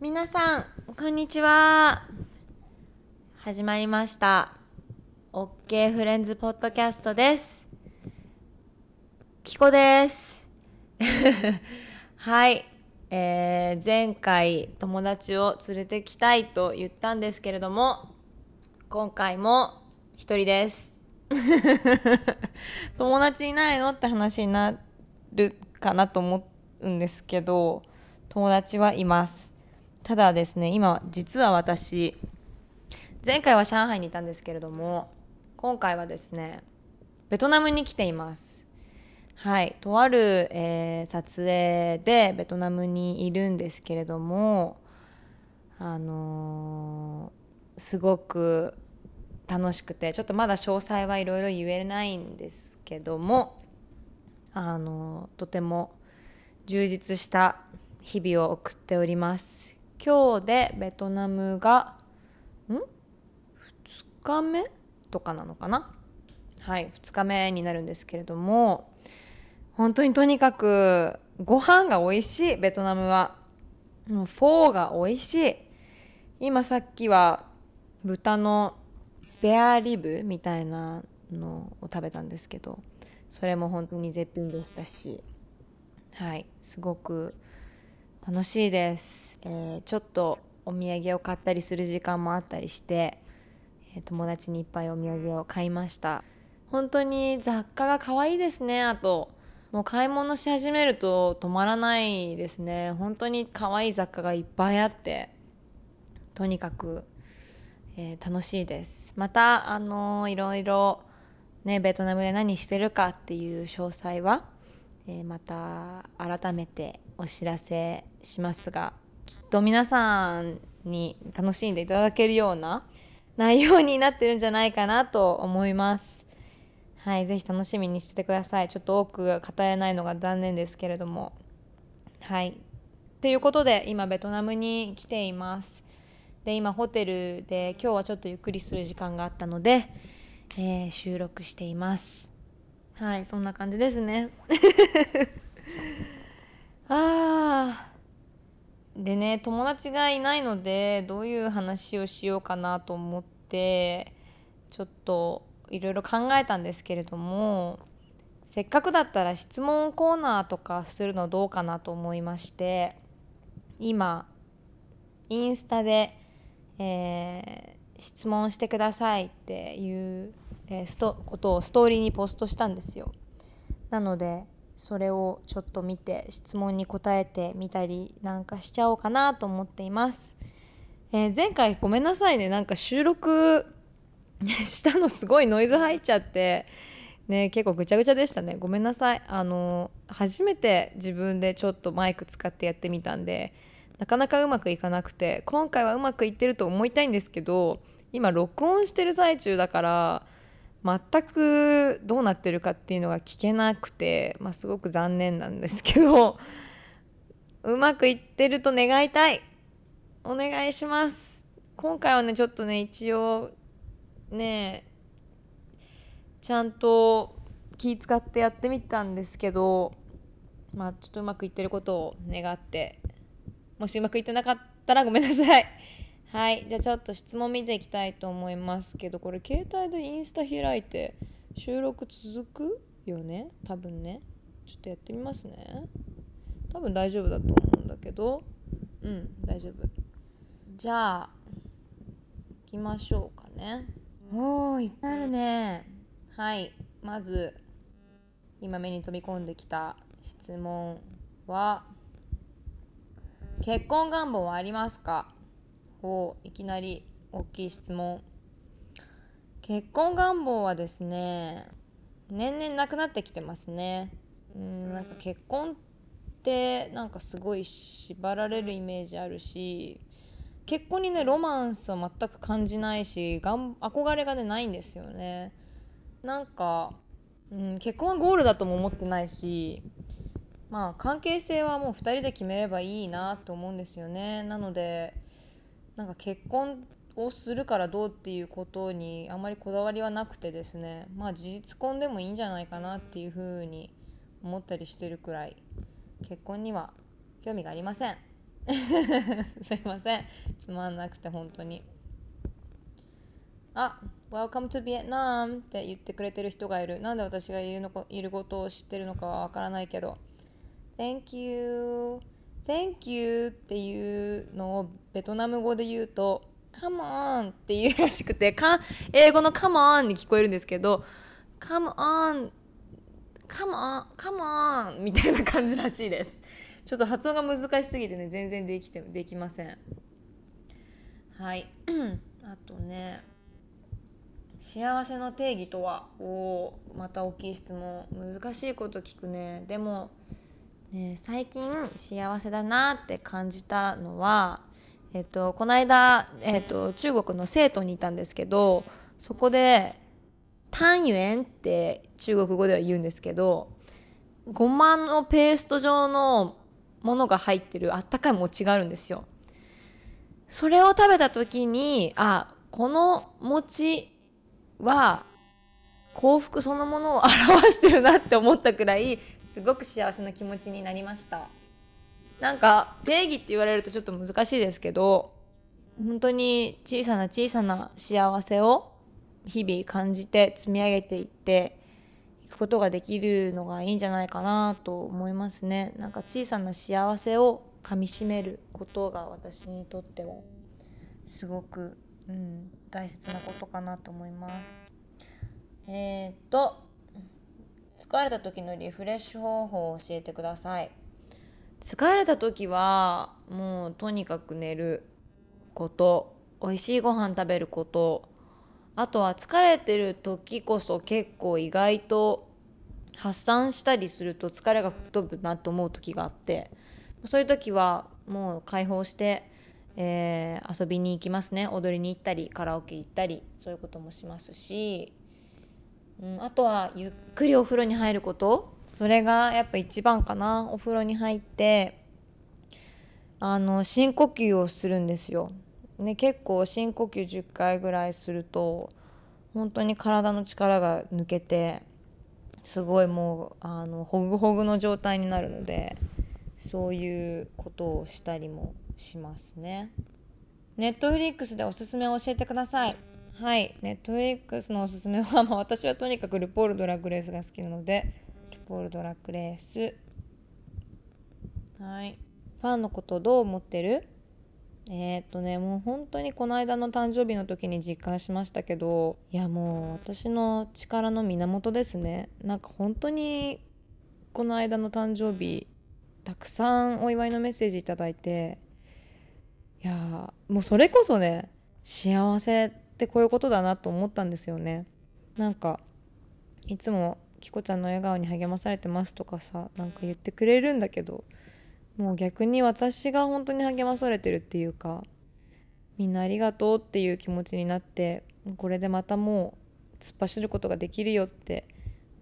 皆さんこんにちは。始まりました。OK フレンズポッドキャストです。キコです。はい、えー、前回友達を連れてきたいと言ったんですけれども今回も一人です。友達いないのって話になるかなと思うんですけど友達はいます。ただですね今実は私前回は上海にいたんですけれども今回はですねベトナムに来ています。はいとある、えー、撮影でベトナムにいるんですけれどもあのー、すごく楽しくてちょっとまだ詳細はいろいろ言えないんですけどもあのとても充実した日々を送っております。今日でベトナムがん？2日目とかなのかな？はい2日目になるんですけれども本当にとにかくご飯が美味しいベトナムは。もうフォーが美味しい。今さっきは豚のベアリブみたいなのを食べたんですけどそれも本当に絶品でしたしはいすごく楽しいです、えー、ちょっとお土産を買ったりする時間もあったりして、えー、友達にいっぱいお土産を買いました。本当に雑貨が可愛いですね。あともう買い物し始めると止まらないですね。本当に可愛い雑貨がいっぱいあってとにかくえー、楽しいです。またあのー、いろいろねベトナムで何してるかっていう詳細は、えー、また改めてお知らせしますがきっと皆さんに楽しんでいただけるような 内容になってるんじゃないかなと思います。はいぜひ楽しみにしててください。ちょっと多く語れないのが残念ですけれども。はい。ということで今ベトナムに来ています。で今ホテルで今日はちょっとゆっくりする時間があったので、えー、収録しています。はいそんな感じですね。あでね友達がいないのでどういう話をしようかなと思ってちょっといろいろ考えたんですけれどもせっかくだったら質問コーナーとかするのどうかなと思いまして今インスタでえー、質問してくださいっていう、えー、ストことをストーリーにポストしたんですよ。なのでそれをちょっと見て質問に答えてみたりなんかしちゃおうかなと思っています、えー、前回ごめんなさいね。なんか収録 したのすごいノイズ入っちゃってね結構ぐちゃぐちゃでしたね。ごめんなさい。あの初めて自分でちょっとマイク使ってやってみたんでなかなかうまくいかなくて今回はうまくいってると思いたいんですけど今録音してる最中だから全くどうなってるかっていうのが聞けなくて、まあ、すごく残念なんですけど うまくいってると願いたいお願いします今回はねちょっとね一応ねちゃんと気使ってやってみたんですけどまあちょっとうまくいってることを願ってもしうまくいってなかったらごめんなさい。はい。じゃあちょっと質問見ていきたいと思いますけど、これ携帯でインスタ開いて収録続くよね？多分ね。ちょっとやってみますね。多分大丈夫だと思うんだけど、うん、大丈夫。じゃあ、行きましょうかね。おー、いっぱいあるね。はい。まず、今目に飛び込んできた質問は、結婚願望はありますか？おいきなり大きい質問。結婚願望はですね年々なくなってきてますね。うんなんか結婚ってなんかすごい縛られるイメージあるし結婚にねロマンスを全く感じないしがん憧れがねないんですよね。なんか、うん、結婚はゴールだとも思ってないしまあ関係性はもう2人で決めればいいなと思うんですよね。なのでなんか結婚をするからどうっていうことにあまりこだわりはなくてですね。まあ事実婚でもいいんじゃないかなっていうふうに思ったりしてるくらい結婚には興味がありません。すいません。つまんなくて本当に。あ Welcome to Vietnam って言ってくれてる人がいる。なんで私がいるのいることを知ってるのかはわからないけど。Thank you Thank you っていうのをベトナム語で言うと Come on っていうらしくてか英語の Come on に聞こえるんですけど Come on Come on Come on みたいな感じらしいです。ちょっと発音が難しすぎてね全然できてできません。はい。あとね幸せの定義とは？おまた大きい質問。難しいこと聞くね。でもね、最近幸せだなって感じたのは、えっと、この間、えっと、中国の生徒にいたんですけどそこで「単元」って中国語では言うんですけどごまのペースト状のものが入ってるあったかい餅があるんですよ。それを食べた時にあこの餅は幸福そのものを表してるなって思ったくらいすごく幸せな気持ちになりました。なんか定義って言われるとちょっと難しいですけど本当に小さな小さな幸せを日々感じて積み上げていっていくことができるのがいいんじゃないかなと思いますね。なんか小さな幸せをかみしめることが私にとってはすごく、うん、大切なことかなと思います。えー、っと疲れた時のリフレッシュ方法を教えてください。疲れた時はもうとにかく寝ること美味しいご飯食べることあとは疲れてる時こそ結構意外と発散したりすると疲れが吹っ飛ぶなと思う時があってそういう時はもう解放して、えー、遊びに行きますね。踊りに行ったりカラオケ行ったりそういうこともしますしうん、あとはゆっくりお風呂に入ること？それがやっぱ一番かなお風呂に入ってあの深呼吸をするんですよ、ね、結構深呼吸10回ぐらいすると本当に体の力が抜けてすごいもうあのほぐほぐの状態になるのでそういうことをしたりもしますね。ネットフリックスでおすすめを教えてください。はい、ネットフリックスのおすすめは、まあ、私はとにかくルポール・ドラッグレースが好きなので、ルポール・ドラッグレース。はい。ファンのことどう思ってる？えー、っとね、もう本当にこの間の誕生日の時に実感しましたけど、いやもう私の力の源ですね。なんか本当にこの間の誕生日、たくさんお祝いのメッセージいただいて、いやもうそれこそね、幸せってこういうことだなと思ったんですよね。なんかいつも「キコちゃんの笑顔に励まされてます」とかさなんか言ってくれるんだけどもう逆に私が本当に励まされてるっていうかみんなありがとうっていう気持ちになってこれでまたもう突っ走ることができるよって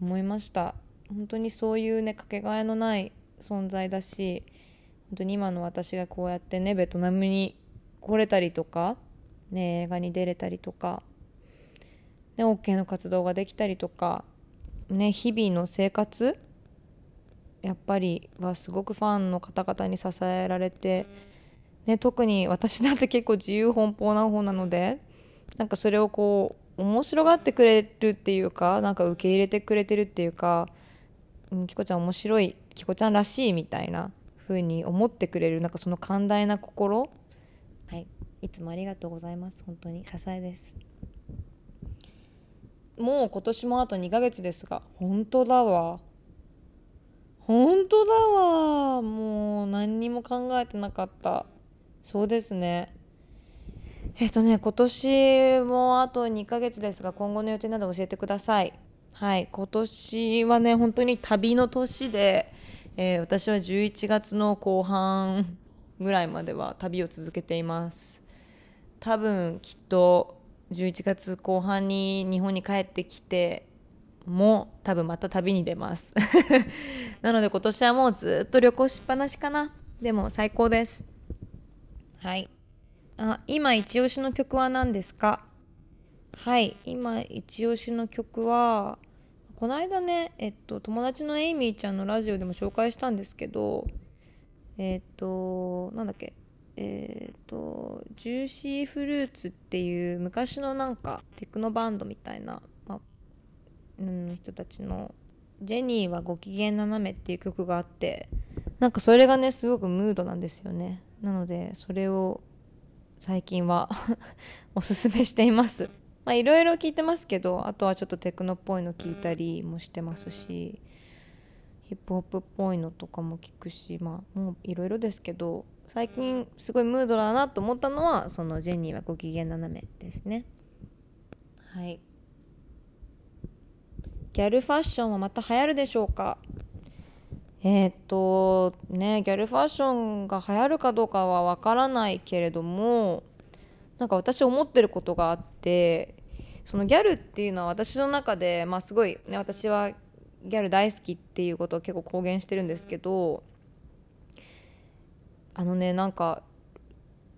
思いました。本当にそういうねかけがえのない存在だし本当に今の私がこうやってねベトナムに来れたりとかね、映画に出れたりとか、ね、OK の活動ができたりとか、ね、日々の生活やっぱりはすごくファンの方々に支えられて、ね、特に私なんて結構自由奔放な方なのでなんかそれをこう面白がってくれるっていうかなんか受け入れてくれてるっていうか「うん、キコちゃん面白いキコちゃんらしい」みたいな風に思ってくれるなんかその寛大な心いつもありがとうございます。本当に。支えです。もう今年もあと2ヶ月ですが本当だわ。本当だわ。もう何にも考えてなかった。そうですね。えっ、とね今年もあと2ヶ月ですが今後の予定など教えてください。はい。今年はね本当に旅の年で、えー、私は11月の後半ぐらいまでは旅を続けています。多分きっと11月後半に日本に帰ってきても多分また旅に出ます。なので今年はもうずっと旅行しっぱなしかな。でも最高です。はい。あ今一押しの曲は何ですか？はい。今一押しの曲はこの間ねえっと友達のエイミーちゃんのラジオでも紹介したんですけどえっとなんだっけ？えっ、ー、とジューシーフルーツっていう昔のなんかテクノバンドみたいな、まあ、うん人たちの「ジェニーはご機嫌斜め」っていう曲があってなんかそれがねすごくムードなんですよね。なのでそれを最近は おすすめしています。まあいろいろ聞いてますけどあとはちょっとテクノっぽいの聞いたりもしてますしヒップホップっぽいのとかも聞くしまあもういろいろですけど最近すごいムードだなと思ったのはそのジェニーはご機嫌斜めですね。はい。ギャルファッションはまた流行るでしょうか？えー、っとねギャルファッションが流行るかどうかはわからないけれどもなんか私思ってることがあってそのギャルっていうのは私の中で、まあ、すごい、ね、私はギャル大好きっていうことを結構公言してるんですけどあのねなんか、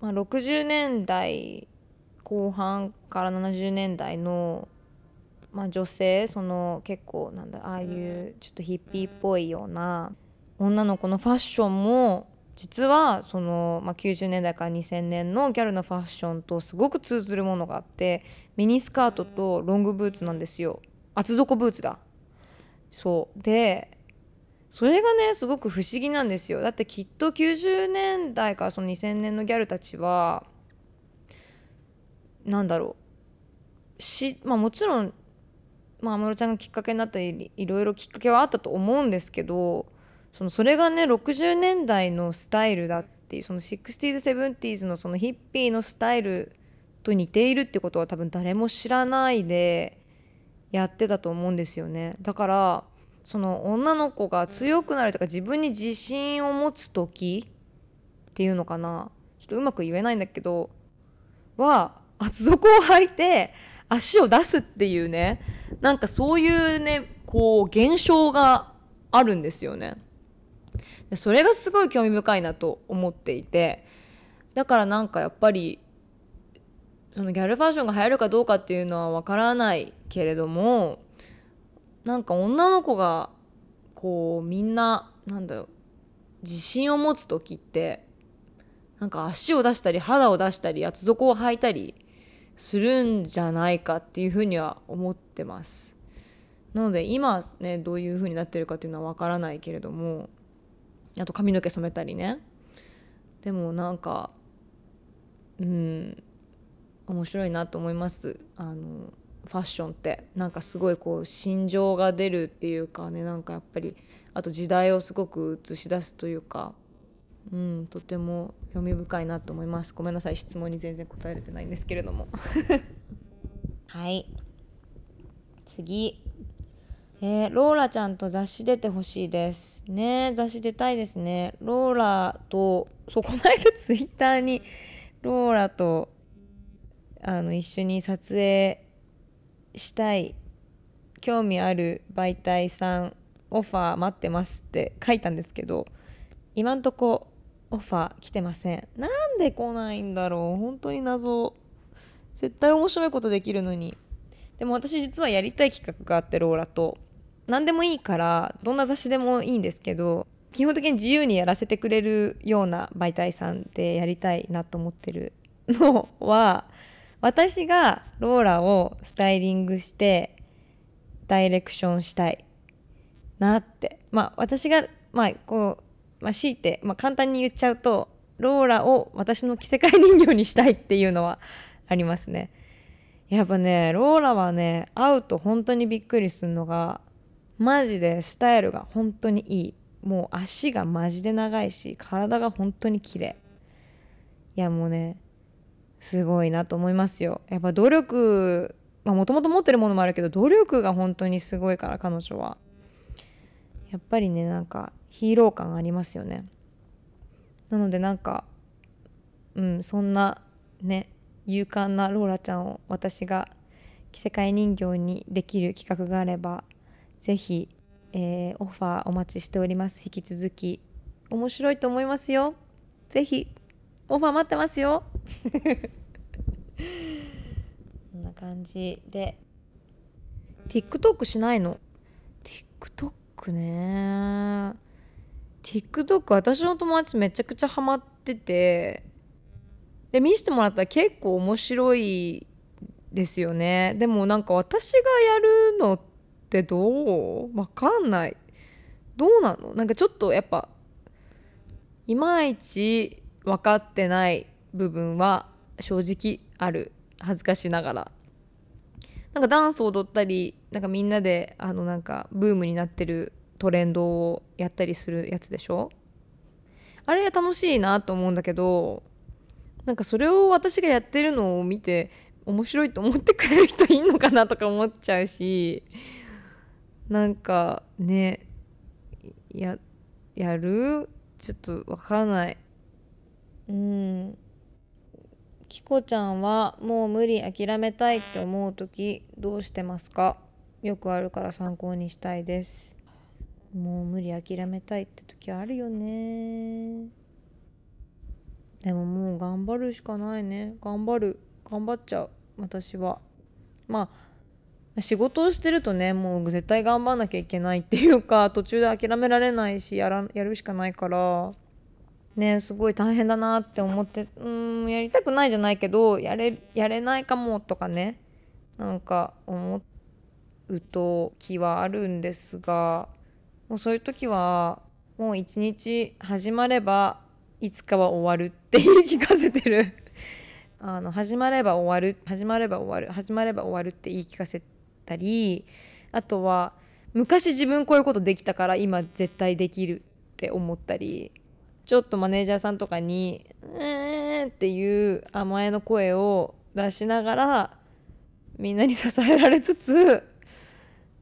まあ、60年代後半から70年代の、まあ、女性その結構なんだああいうちょっとヒッピーっぽいような女の子のファッションも実はその、まあ、90年代から2000年のギャルのファッションとすごく通ずるものがあってミニスカートとロングブーツなんですよ。厚底ブーツだ。そう。でそれがねすごく不思議なんですよ。だってきっと90年代からその2000年のギャルたちはなんだろう。しまあもちろんまあ安室ちゃんがきっかけになったりいろいろきっかけはあったと思うんですけどそのそれがね60年代のスタイルだっていうその 60s70s のそのヒッピーのスタイルと似ているってことは多分誰も知らないでやってたと思うんですよね。だからその女の子が強くなるとか自分に自信を持つ時っていうのかな。ちょっとうまく言えないんだけどは厚底を履いて足を出すっていうね。なんかそういうねこう現象があるんですよね。それがすごい興味深いなと思っていて。だからなんかやっぱりそのギャルファッションが流行るかどうかっていうのはわからないけれどもなんか女の子がこうみんななんだろう自信を持つ時ってなんか足を出したり肌を出したり厚底を履いたりするんじゃないかっていうふうには思ってます。なので今ねどういうふうになってるかっていうのは分からないけれどもあと髪の毛染めたりねでもなんかうん面白いなと思いますあのファッションってなんかすごいこう心情が出るっていうかねなんかやっぱりあと時代をすごく映し出すというかうんとても興味深いなと思います。ごめんなさい質問に全然答えれてないんですけれども。はい。次。えー、ローラちゃんと雑誌出てほしいですね。雑誌出たいですね。ローラとそうこの間 ツイッターにローラとあの一緒に撮影したい。興味ある媒体さんオファー待ってますって書いたんですけど今んとこオファー来てません。なんで来ないんだろう。本当に謎。絶対面白いことできるのに。でも私実はやりたい企画があってローラと。何でもいいからどんな雑誌でもいいんですけど基本的に自由にやらせてくれるような媒体さんでやりたいなと思ってるのは私がローラをスタイリングしてダイレクションしたいなって。まあ私がまあこう、まあ、強いて、まあ、簡単に言っちゃうとローラを私の着せ替え人形にしたいっていうのはありますね。やっぱねローラはね会うと本当にびっくりするのがマジでスタイルが本当にいい。もう足がマジで長いし体が本当に綺麗。いやもうねすごいなと思いますよ。やっぱ努力もともと持ってるものもあるけど努力が本当にすごいから彼女は。やっぱりねなんかヒーロー感ありますよね。なのでなんかうんそんなね勇敢なローラちゃんを私が着せ替え人形にできる企画があればぜひ、えー、オファーお待ちしております。引き続き面白いと思いますよ。ぜひオファー待ってますよ。こんな感じで。TikTok しないの？TikTok ね。TikTok 私の友達めちゃくちゃハマってて。で見せてもらったら結構面白いですよね。でもなんか私がやるのってどう？わかんない。どうなの？なんかちょっとやっぱいまいち分かってない部分は正直ある。恥ずかしながら。なんかダンス踊ったりなんかみんなであのなんかブームになってるトレンドをやったりするやつでしょ？あれ楽しいなと思うんだけどなんかそれを私がやってるのを見て面白いと思ってくれる人いんのかなとか思っちゃうしなんかねややる？ちょっとわからない。うん。きこちゃんはもう無理諦めたいって思う時どうしてますか？よくあるから参考にしたいです。もう無理諦めたいって時あるよね。でももう頑張るしかないね。頑張る。頑張っちゃう。私は。まあ仕事をしてるとねもう絶対頑張んなきゃいけないっていうか途中で諦められないしやらやるしかないから。ねすごい大変だなって思ってうんやりたくないじゃないけどやれやれないかもとかねなんか思うと気はあるんですがもうそういう時はもう一日始まればいつかは終わるって言い聞かせてる。あの始まれば終わる始まれば終わる始まれば終わるって言い聞かせたりあとは昔自分こういうことできたから今絶対できるって思ったりちょっとマネージャーさんとかに「えーん」っていう甘えの声を出しながらみんなに支えられつつ、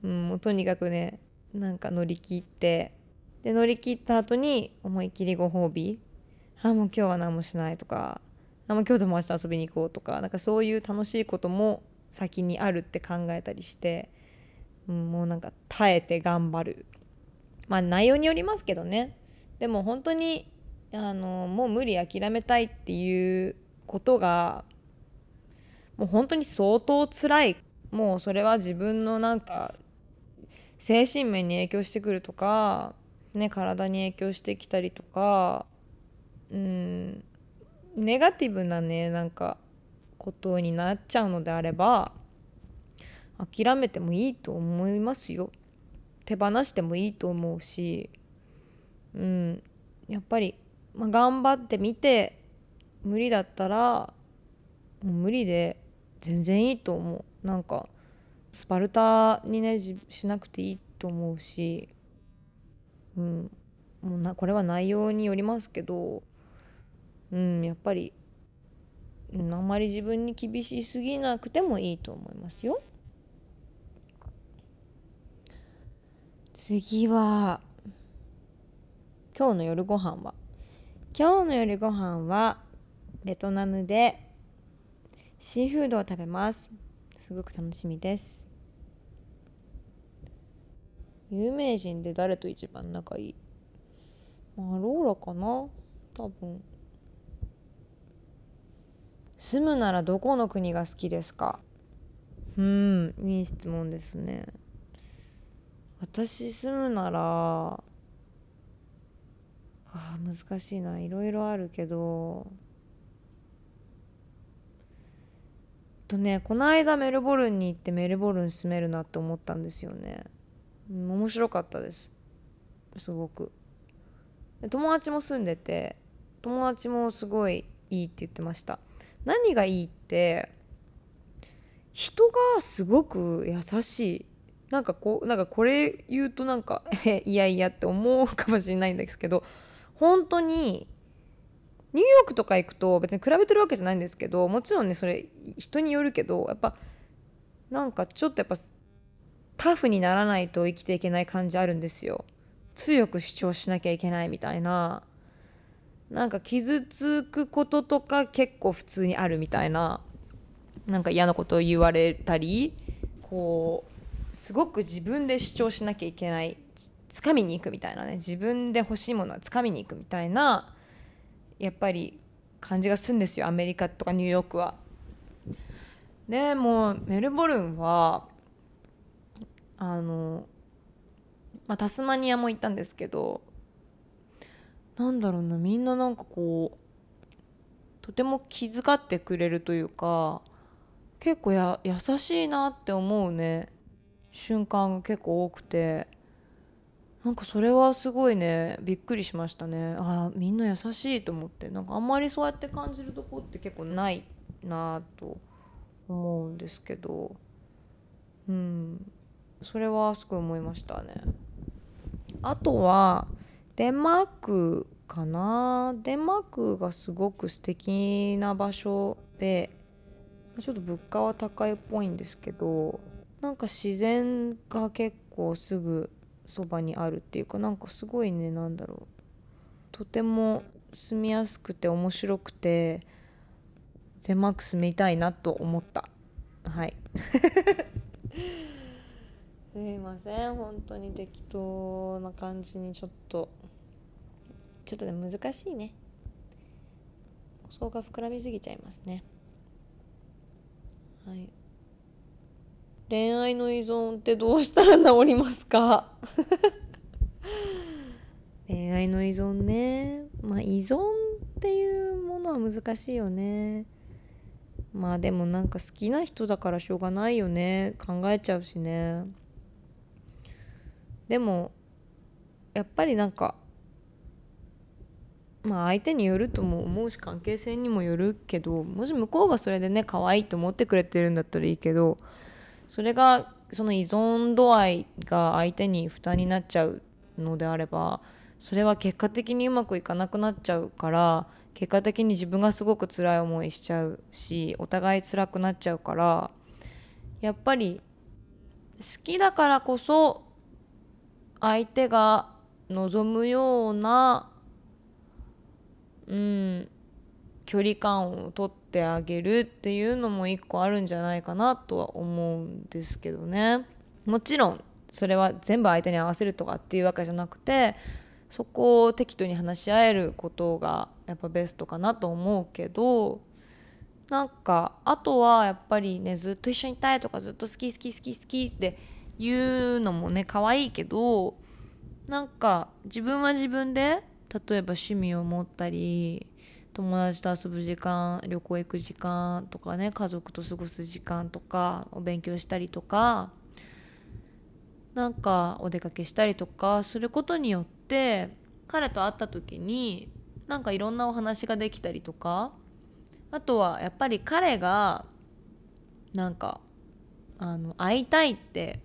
うん、もうとにかくねなんか乗り切ってで乗り切った後に思いっきりご褒美あもう今日は何もしないとかあもう今日友達と遊びに行こうとかなんかそういう楽しいことも先にあるって考えたりして、うん、もうなんか耐えて頑張る。まあ内容によりますけどね。でも本当にあのもう無理諦めたいっていうことがもう本当に相当辛い。もうそれは自分のなんか精神面に影響してくるとか、ね、体に影響してきたりとかうんネガティブなねなんかことになっちゃうのであれば諦めてもいいと思いますよ。手放してもいいと思うしうんやっぱり、まあ、頑張ってみて無理だったらもう無理で全然いいと思う。なんかスパルタにねしなくていいと思うしうん。もうなこれは内容によりますけどうんやっぱり、うん、あんまり自分に厳しすぎなくてもいいと思いますよ。次は今日の夜ご飯は？今日の夜ご飯はベトナムでシーフードを食べます。すごく楽しみです。有名人で誰と一番仲いい？まあローラかな？多分。住むならどこの国が好きですか？うんいい質問ですね。私住むならあ難しいな。いろいろあるけど。とねこの間メルボルンに行ってメルボルン住めるなって思ったんですよね、面白かったです。すごく。友達も住んでて友達もすごいいいって言ってました。何がいいって人がすごく優しい。なんかこうなんかこれ言うとなんか いやいやって思うかもしれないんですけど本当にニューヨークとか行くと別に比べてるわけじゃないんですけどもちろんねそれ人によるけどやっぱなんかちょっとやっぱタフにならないと生きていけない感じあるんですよ。強く主張しなきゃいけないみたいな。なんか傷つくこととか結構普通にあるみたいな。なんか嫌なことを言われたりこうすごく自分で主張しなきゃいけないつかみに行くみたいなね自分で欲しいものはつかみに行くみたいなやっぱり感じがするんですよアメリカとかニューヨークは。でもうメルボルンはあの、まあ、タスマニアも行ったんですけどなんだろうなみんななんかこうとても気遣ってくれるというか結構や優しいなって思うね瞬間が結構多くてなんかそれはすごいねびっくりしましたね。あみんな優しいと思って。なんかあんまりそうやって感じるとこって結構ないなと思うんですけど。うん。それはすごい思いましたね。あとはデンマークかな。デンマークがすごく素敵な場所でちょっと物価は高いっぽいんですけどなんか自然が結構すぐそばにあるっていうかなんかすごいねなんだろう。とても住みやすくて面白くてデンマーク住みたいなと思った。はい。すいません。本当に適当な感じにちょっと。ちょっとね難しいね。予想が膨らみすぎちゃいますね。はい。恋愛の依存ってどうしたら治りますか？恋愛の依存ね。まあ依存っていうものは難しいよね。まあでもなんか好きな人だからしょうがないよね。考えちゃうしね。でもやっぱりなんかまあ相手によるとも思うし関係性にもよるけどもし向こうがそれでね可愛いと思ってくれてるんだったらいいけどそれがその依存度合いが相手に負担になっちゃうのであればそれは結果的にうまくいかなくなっちゃうから結果的に自分がすごく辛い思いしちゃうしお互い辛くなっちゃうからやっぱり好きだからこそ相手が望むようなうん距離感をとってあげるっていうのも一個あるんじゃないかなとは思うんですけどね。もちろんそれは全部相手に合わせるとかっていうわけじゃなくてそこを適当に話し合えることがやっぱベストかなと思うけどなんかあとはやっぱりねずっと一緒にいたいとかずっと好き好き好き好きって言うのもね可愛いけどなんか自分は自分で例えば趣味を持ったり友達と遊ぶ時間旅行行く時間とかね家族と過ごす時間とかお勉強したりとかなんかお出かけしたりとかすることによって彼と会った時になんかいろんなお話ができたりとかあとはやっぱり彼がなんかあの会いたいって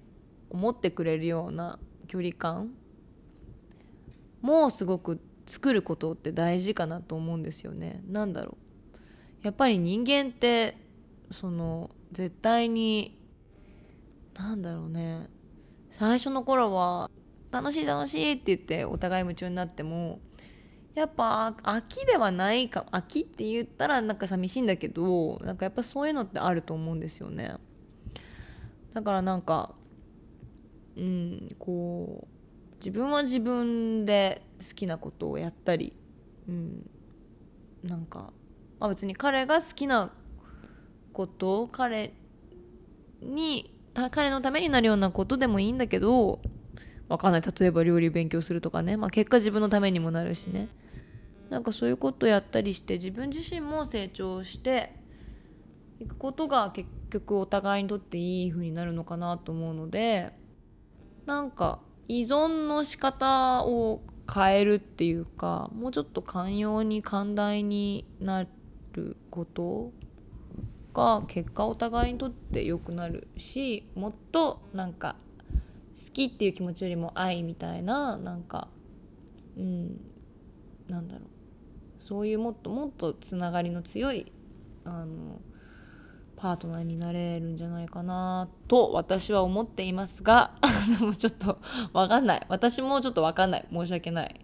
思ってくれるような距離感もすごく作ることって大事かなと思うんですよね。なんだろう。やっぱり人間ってその絶対になんだろうね。最初の頃は楽しい楽しいって言ってお互い夢中になってもやっぱ飽きではないか飽きって言ったらなんか寂しいんだけどなんかやっぱそういうのってあると思うんですよね。だからなんかうんこう自分は自分で好きなことをやったり、うん、なんか、まあ、別に彼が好きなこと彼に彼のためになるようなことでもいいんだけどわかんない。例えば料理勉強するとかね、まあ、結果自分のためにもなるしね。なんかそういうことやったりして自分自身も成長していくことが結局お互いにとっていい風になるのかなと思うのでなんか依存の仕方を変えるっていうかもうちょっと寛容に寛大になることが結果お互いにとって良くなるしもっとなんか好きっていう気持ちよりも愛みたいななんかうんなんだろう。そういうもっともっとつながりの強いあのパートナーになれるんじゃないかなと私は思っていますがで もちょっと分かんない。私もちょっと分かんない。申し訳ない。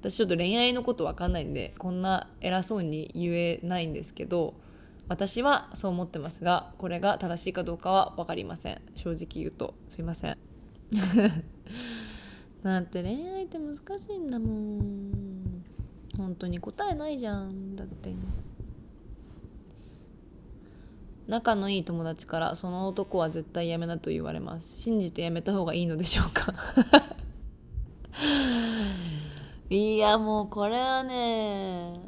私ちょっと恋愛のこと分かんないんでこんな偉そうに言えないんですけど私はそう思ってますがこれが正しいかどうかは分かりません。正直言うと。すいません。なんて恋愛って難しいんだもん。本当に答えないじゃん。だって。仲のいい友達からその男は絶対やめなと言われます。信じてやめた方がいいのでしょうか？いやもうこれはね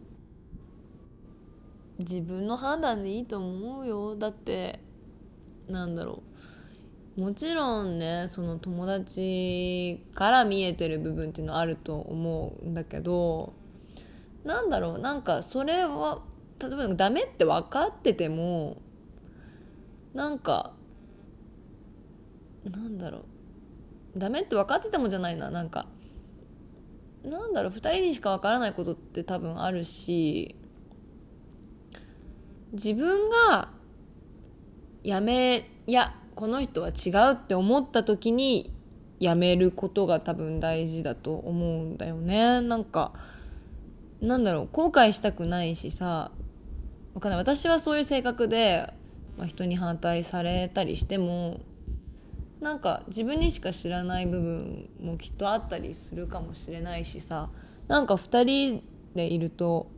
自分の判断でいいと思うよ。だってなんだろう。もちろんねその友達から見えてる部分っていうのはあると思うんだけどなんだろう。なんかそれは例えばダメって分かっててもなんかなんだろう。ダメって分かっててもじゃないな。なんかなんだろう。2人にしか分からないことって多分あるし自分がやめいやこの人は違うって思った時にやめることが多分大事だと思うんだよね。なんかなんだろう。後悔したくないしさ。わかんない。私はそういう性格で、まあ、人に反対されたりしてもなんか自分にしか知らない部分もきっとあったりするかもしれないしさなんか2人でいると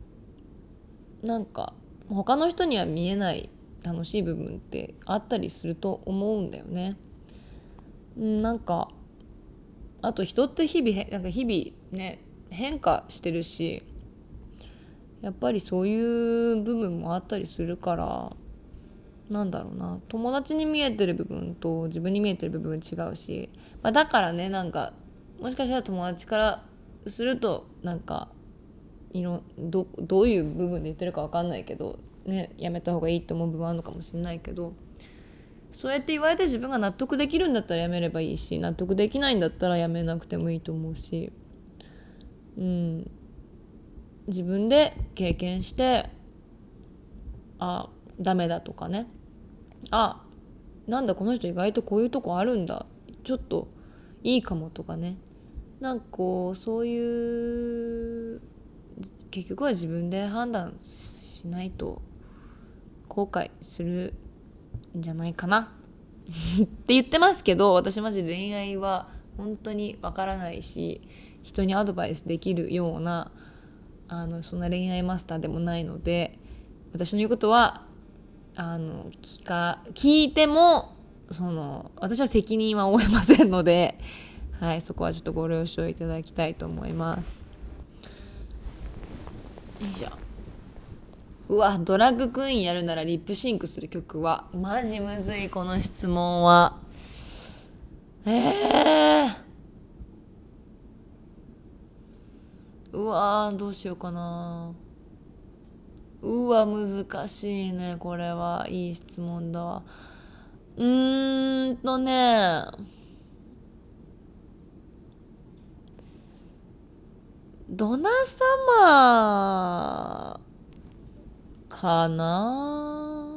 なんか他の人には見えない楽しい部分ってあったりすると思うんだよね。なんかあと人って日々なんか日々ね変化してるしやっぱりそういう部分もあったりするからなんだろうな。友達に見えてる部分と自分に見えてる部分違うし、まあ、だからねなんかもしかしたら友達からするとなんかいろどどういう部分で言ってるか分かんないけど、ね、やめた方がいいと思う部分あるのかもしれないけどそうやって言われて自分が納得できるんだったらやめればいいし納得できないんだったらやめなくてもいいと思うし、うん、自分で経験してあダメだとかね。あなんだこの人意外とこういうとこあるんだ。ちょっといいかもとかね。なんかこうそういう結局は自分で判断しないと後悔するんじゃないかな。って言ってますけど私マジ恋愛は本当にわからないし人にアドバイスできるようなあのそんな恋愛マスターでもないので私の言うことはあの聞か聞いてもその私は責任は負えませんので、はい、そこはちょっとご了承いただきたいと思います。よいしょうわドラッグクイーンやるならリップシンクする曲はマジむずいこの質問は。ええー、うわどうしようかなうわ難しいねこれは。いい質問だわ。うーんとね。ドナ様かな？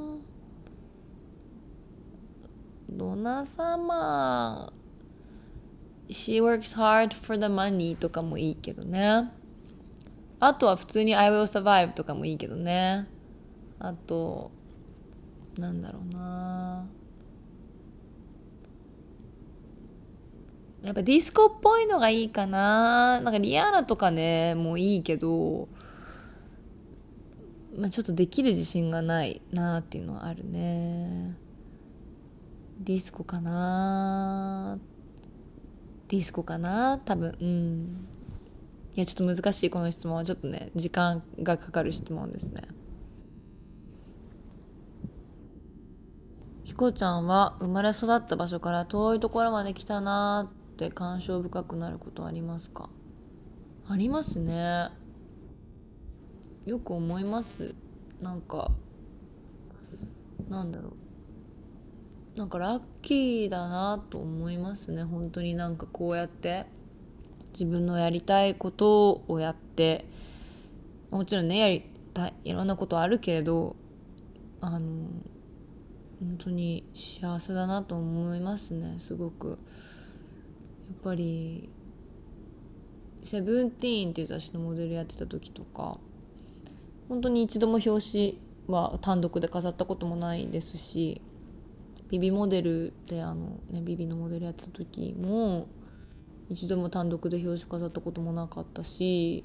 ドナ様 She works hard for the money とかもいいけどね。あとは普通に I will survive とかもいいけどね。あとなんだろうな。やっぱディスコっぽいのがいいかな。なんかリアーナとかねもういいけどまあちょっとできる自信がないなっていうのはあるね。ディスコかな。ディスコかな多分。うん。いやちょっと難しいこの質問はちょっとね時間がかかる質問ですね。ひこちゃんは生まれ育った場所から遠いところまで来たなって感傷深くなることありますか？ありますね。よく思います。なんかなんだろう。なんかラッキーだなと思いますね。本当になんかこうやって。自分のやりたいことをやってもちろんねやりたいいろんなことあるけれどあの本当に幸せだなと思いますねすごく。やっぱり「セブンティーン」っていう雑誌のモデルやってた時とか本当に一度も表紙は単独で飾ったこともないですしビビモデルであの、ね、ビビのモデルやってた時も一度も単独で表紙飾ったこともなかったし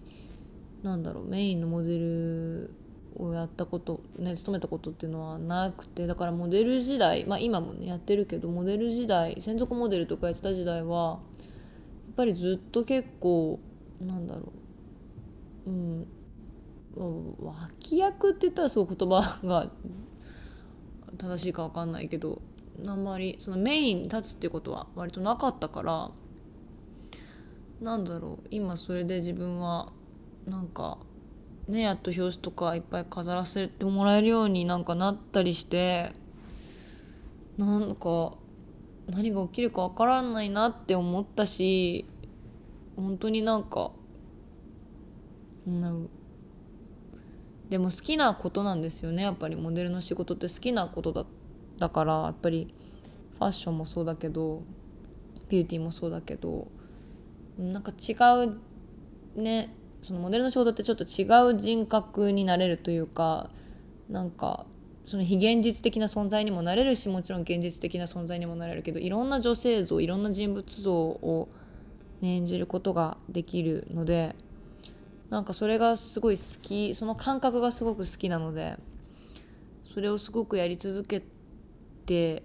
なんだろうメインのモデルをやったことね勤めたことっていうのはなくてだからモデル時代まあ今もねやってるけどモデル時代専属モデルとかやってた時代はやっぱりずっと結構なんだろううん脇役って言ったらそう言葉が正しいか分かんないけどあんまりそのメインに立つっていうことは割となかったからなんだろう。今それで自分はなんかねやっと表紙とかいっぱい飾らせてもらえるようになんかなったりしてなんか何が起きるか分からないなって思ったし本当になんかなんでも好きなことなんですよね。やっぱりモデルの仕事って好きなことだだからやっぱりファッションもそうだけどビューティーもそうだけどなんか違うねそのモデルの仕事ってちょっと違う人格になれるというかなんかその非現実的な存在にもなれるしもちろん現実的な存在にもなれるけどいろんな女性像いろんな人物像を、ね、演じることができるのでなんかそれがすごい好きその感覚がすごく好きなのでそれをすごくやり続けて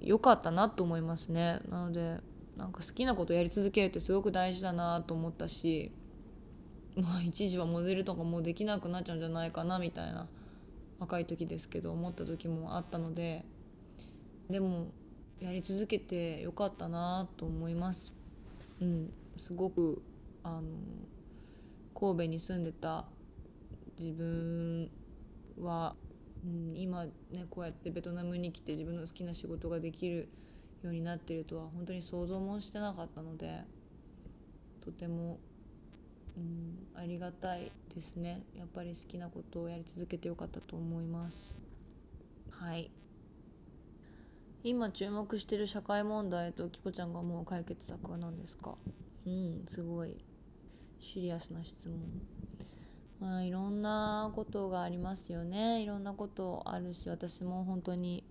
よかったなと思いますね。なのでなんか好きなことやり続けるってすごく大事だなと思ったしまあ一時はモデルとかもできなくなっちゃうんじゃないかなみたいな若い時ですけど思った時もあったのででもやり続けてよかったなと思います。うんすごくあの神戸に住んでた自分は、うん、今ねこうやってベトナムに来て自分の好きな仕事ができるようになってるとは本当に想像もしてなかったのでとても、うん、ありがたいですね。やっぱり好きなことをやり続けてよかったと思います。はい。今注目してる社会問題ときこちゃんがもう解決策は何ですか？うんすごい。シリアスな質問。まあいろんなことがありますよね。いろんなことあるし私も本当に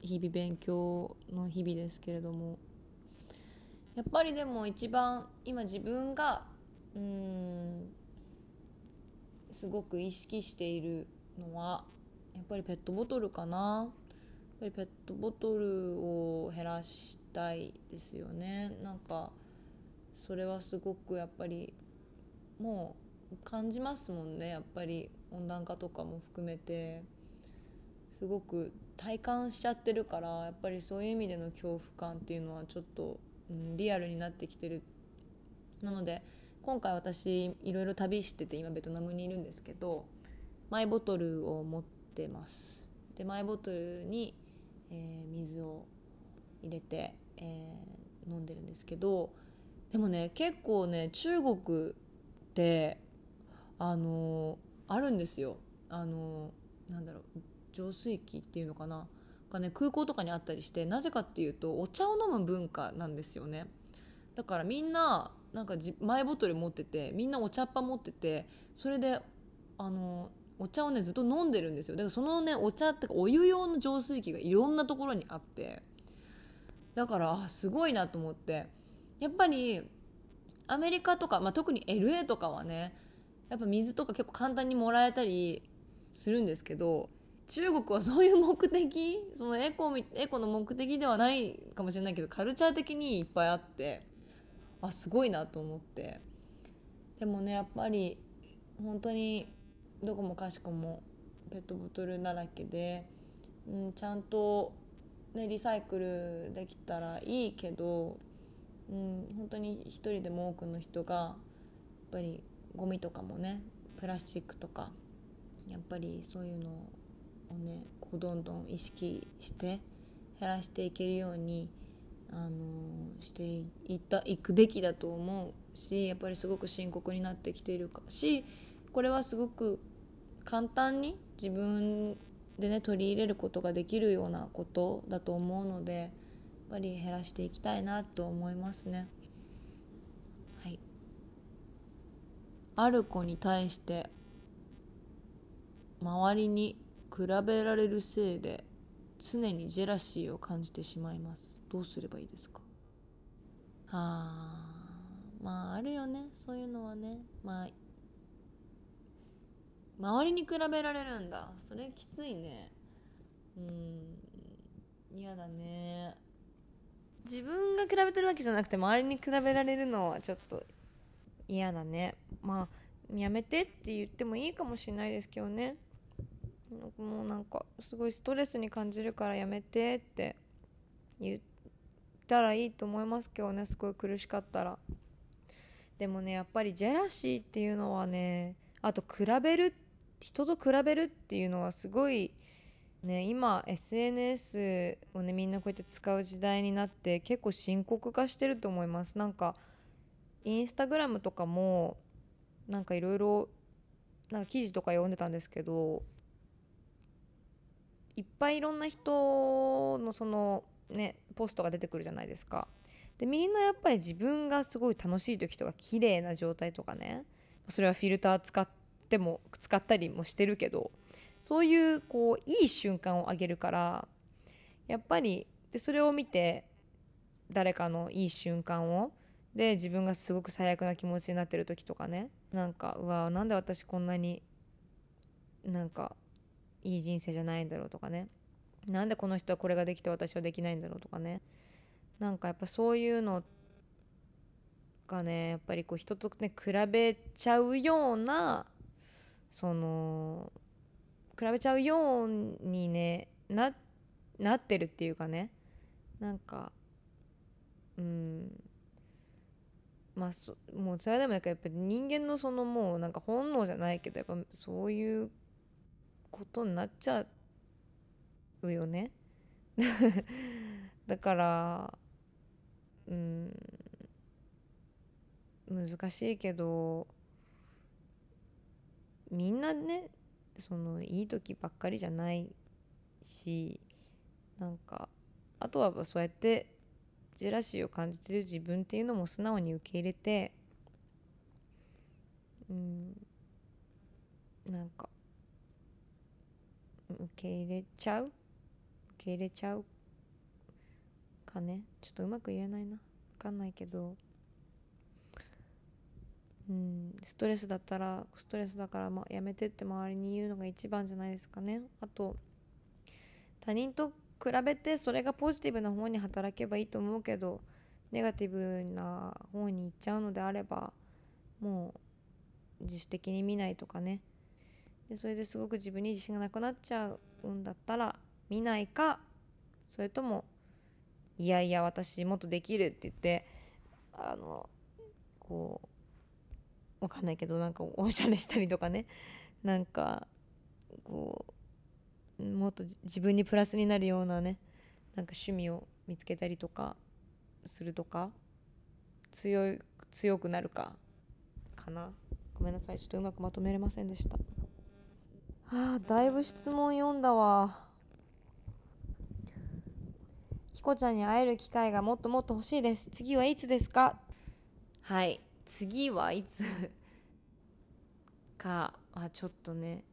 日々勉強の日々ですけれどもやっぱりでも一番今自分がうんすごく意識しているのはやっぱりペットボトルかな。やっぱりペットボトルを減らしたいですよね。なんかそれはすごくやっぱりもう感じますもんね。やっぱり温暖化とかも含めて。すごく体感しちゃってるからやっぱりそういう意味での恐怖感っていうのはちょっと、うん、リアルになってきてる。なので今回私いろいろ旅してて今ベトナムにいるんですけどマイボトルを持ってます。でマイボトルに、えー、水を入れて、えー、飲んでるんですけどでもね結構ね中国ってあのあるんですよ。あのなんだろう。浄水器っていうのかな？がね空港とかにあったりしてなぜかっていうとお茶を飲む文化なんですよね。だからみんななんかマイボトル持っててみんなお茶っ葉持っててそれであのお茶をねずっと飲んでるんですよ。だからそのねお茶ってかお湯用の浄水器がいろんなところにあって。だからあすごいなと思って。やっぱりアメリカとか、まあ、特に LA とかはねやっぱ水とか結構簡単にもらえたりするんですけど中国はそういう目的？そのエコエコの目的ではないかもしれないけどカルチャー的にいっぱいあってあすごいなと思って。でもねやっぱり本当にどこもかしこもペットボトルだらけで、うん、ちゃんと、ね、リサイクルできたらいいけど、うん、本当に一人でも多くの人がやっぱりゴミとかもねプラスチックとかやっぱりそういうのをねこうどんどん意識して減らしていけるようにあのしていったいくべきだと思うしやっぱりすごく深刻になってきているかしこれはすごく簡単に自分でね取り入れることができるようなことだと思うのでやっぱり減らしていきたいなと思いますね。はい、ある子に対して周りに比べられるせいで常にジェラシーを感じてしまいます。どうすればいいですか？あまああるよね。そういうのはね。まあ周りに比べられるんだ。それきついね。うん嫌だね。自分が比べてるわけじゃなくて周りに比べられるのはちょっと嫌だね。まあやめてって言ってもいいかもしれないですけどね。もうなんかすごいストレスに感じるからやめてって言ったらいいと思いますけどねすごい苦しかったら。でもねやっぱりジェラシーっていうのはねあと比べる人と比べるっていうのはすごいね今 SNS をねみんなこうやって使う時代になって結構深刻化してると思います。なんかインスタグラムとかもなんかいろいろ記事とか読んでたんですけどいっぱいいろんな人のそのねポストが出てくるじゃないですか。でみんなやっぱり自分がすごい楽しい時とか綺麗な状態とかねそれはフィルター使っても使ったりもしてるけどそういうこういい瞬間をあげるからやっぱりでそれを見て誰かのいい瞬間をで自分がすごく最悪な気持ちになってる時とかねなんかうわなんで私こんなになんかいい人生じゃないんだろうとかね。なんでこの人はこれができて私はできないんだろうとかね。なんかやっぱそういうのがねやっぱりこう人とね比べちゃうようなその比べちゃうようにねななってるっていうかね。なんかうん。まあそもうそれでもなんかやっぱり人間のそのもうなんか本能じゃないけどやっぱそういうことになっちゃうよね。だからうん難しいけどみんなねそのいい時ばっかりじゃないしなんかあとはそうやってジェラシーを感じてる自分っていうのも素直に受け入れてうんなんか受け入れちゃう？受け入れちゃう？かね？ちょっとうまく言えないな。分かんないけど。うん。ストレスだったらストレスだから、ま、やめてって周りに言うのが一番じゃないですかね。あと他人と比べてそれがポジティブな方に働けばいいと思うけどネガティブな方に行っちゃうのであればもう自主的に見ないとかね。でそれですごく自分に自信がなくなっちゃうんだったら見ないかそれともいやいや私もっとできるって言ってあのこうわかんないけどなんかおしゃれしたりとかね。なんかこうもっと自分にプラスになるようなねなんか趣味を見つけたりとかするとか強くなるかかな。ごめんなさい。ちょっとうまくまとめれませんでした。はあだいぶ質問読んだわ。ひこちゃんに会える機会がもっともっと欲しいです。次はいつですか？はい次はいつ？かはちょっとね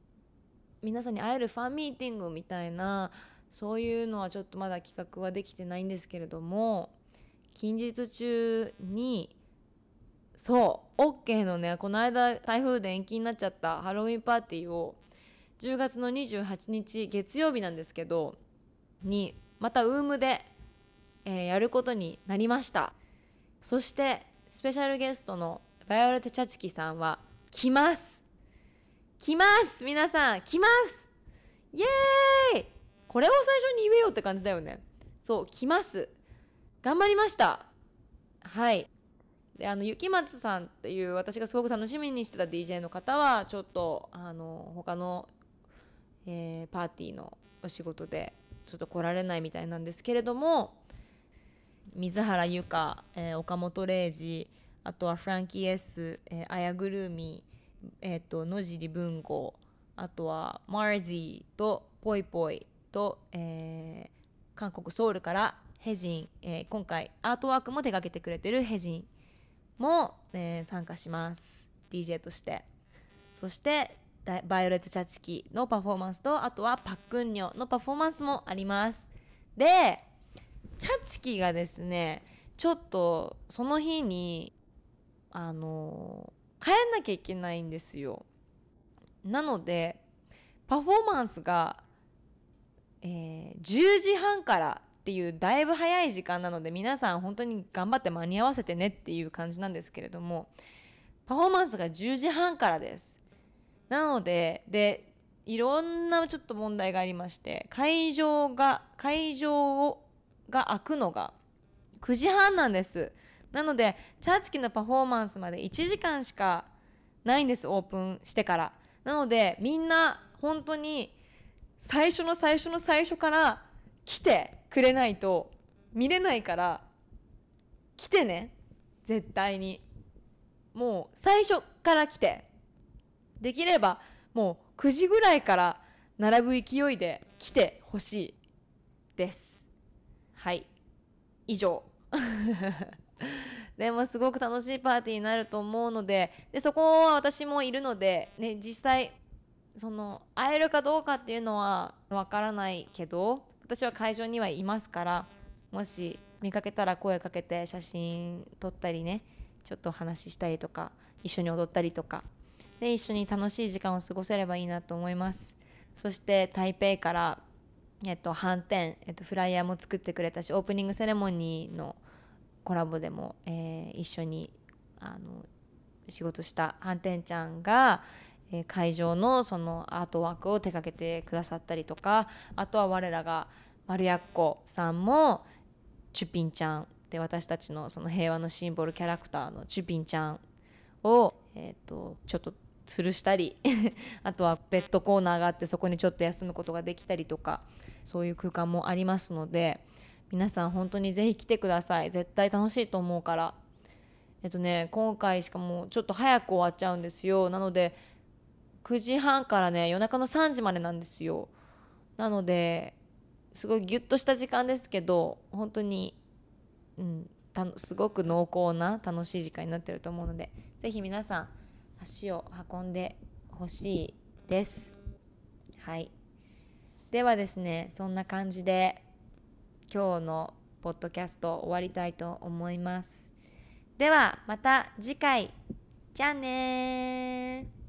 皆さんに会えるファンミーティングみたいなそういうのはちょっとまだ企画はできてないんですけれども近日中にそう OK のねこの間台風で延期になっちゃったハロウィンパーティーを10月の28日月曜日なんですけどにまたウームで、えー、やることになりましたそしてスペシャルゲストのバイオレット・チャチキさんは来ます来ます皆さん来ますイエーイこれを最初に言えよって感じだよね。そう、来ます。頑張りました。はい。で、あの、雪松さんっていう私がすごく楽しみにしてた DJ の方は、ちょっと、あの、他の、えー、パーティーのお仕事で、ちょっと来られないみたいなんですけれども、水原由香、えー、岡本零士、あとはフランキー S、えー、アヤグルーミー、え、ー、と、野尻文吾、あとは、マージーと、ポイポイと、えー、韓国ソウルからヘジン、えー、今回アートワークも手掛けてくれてるヘジンも、えー、参加します。DJ として。そして、バイオレット・チャチキのパフォーマンスと、あとはパックンニョのパフォーマンスもあります。で、チャチキがですね、ちょっとその日に、あの帰んなきゃいけないんですよ。なので、パフォーマンスが、えー、10時半からっていうだいぶ早い時間なので皆さん本当に頑張って間に合わせてねっていう感じなんですけれどもパフォーマンスが10時半からですなのででいろんなちょっと問題がありまして会場が会場をが開くのが9時半なんです。なのでチャーチキのパフォーマンスまで1時間しかないんですオープンしてから。なのでみんな本当に最初の最初の最初から来てくれないと見れないから来てね。絶対に。もう最初から来て。できればもう9時ぐらいから並ぶ勢いで来てほしいです。はい。以上。でもすごく楽しいパーティーになると思うのででそこは私もいるので、ね、実際その会えるかどうかっていうのはわからないけど私は会場にはいますからもし見かけたら声かけて写真撮ったりねちょっと話ししたりとか一緒に踊ったりとかで一緒に楽しい時間を過ごせればいいなと思います。そして台北からえっと、反転、えっと、フライヤーも作ってくれたしオープニングセレモニーのコラボでも、えー、一緒にあの仕事した反転ちゃんが、えー、会場のそのアートワークを手掛けてくださったりとかあとは我らが丸やっこさんもチュピンちゃんで私たちのその平和のシンボルキャラクターのチュピンちゃんを、えーと、ちょっと吊るしたり あとはベッドコーナーがあってそこにちょっと休むことができたりとかそういう空間もありますので皆さん本当にぜひ来てください。絶対楽しいと思うから。えっとね今回しかもちょっと早く終わっちゃうんですよ。なので9時半からね夜中の3時までなんですよ。なのですごいギュッとした時間ですけど本当にうんすごく濃厚な楽しい時間になってると思うのでぜひ皆さん足を運んでほしいです。はい。ではですねそんな感じで今日のポッドキャスト終わりたいと思います。ではまた次回。じゃあね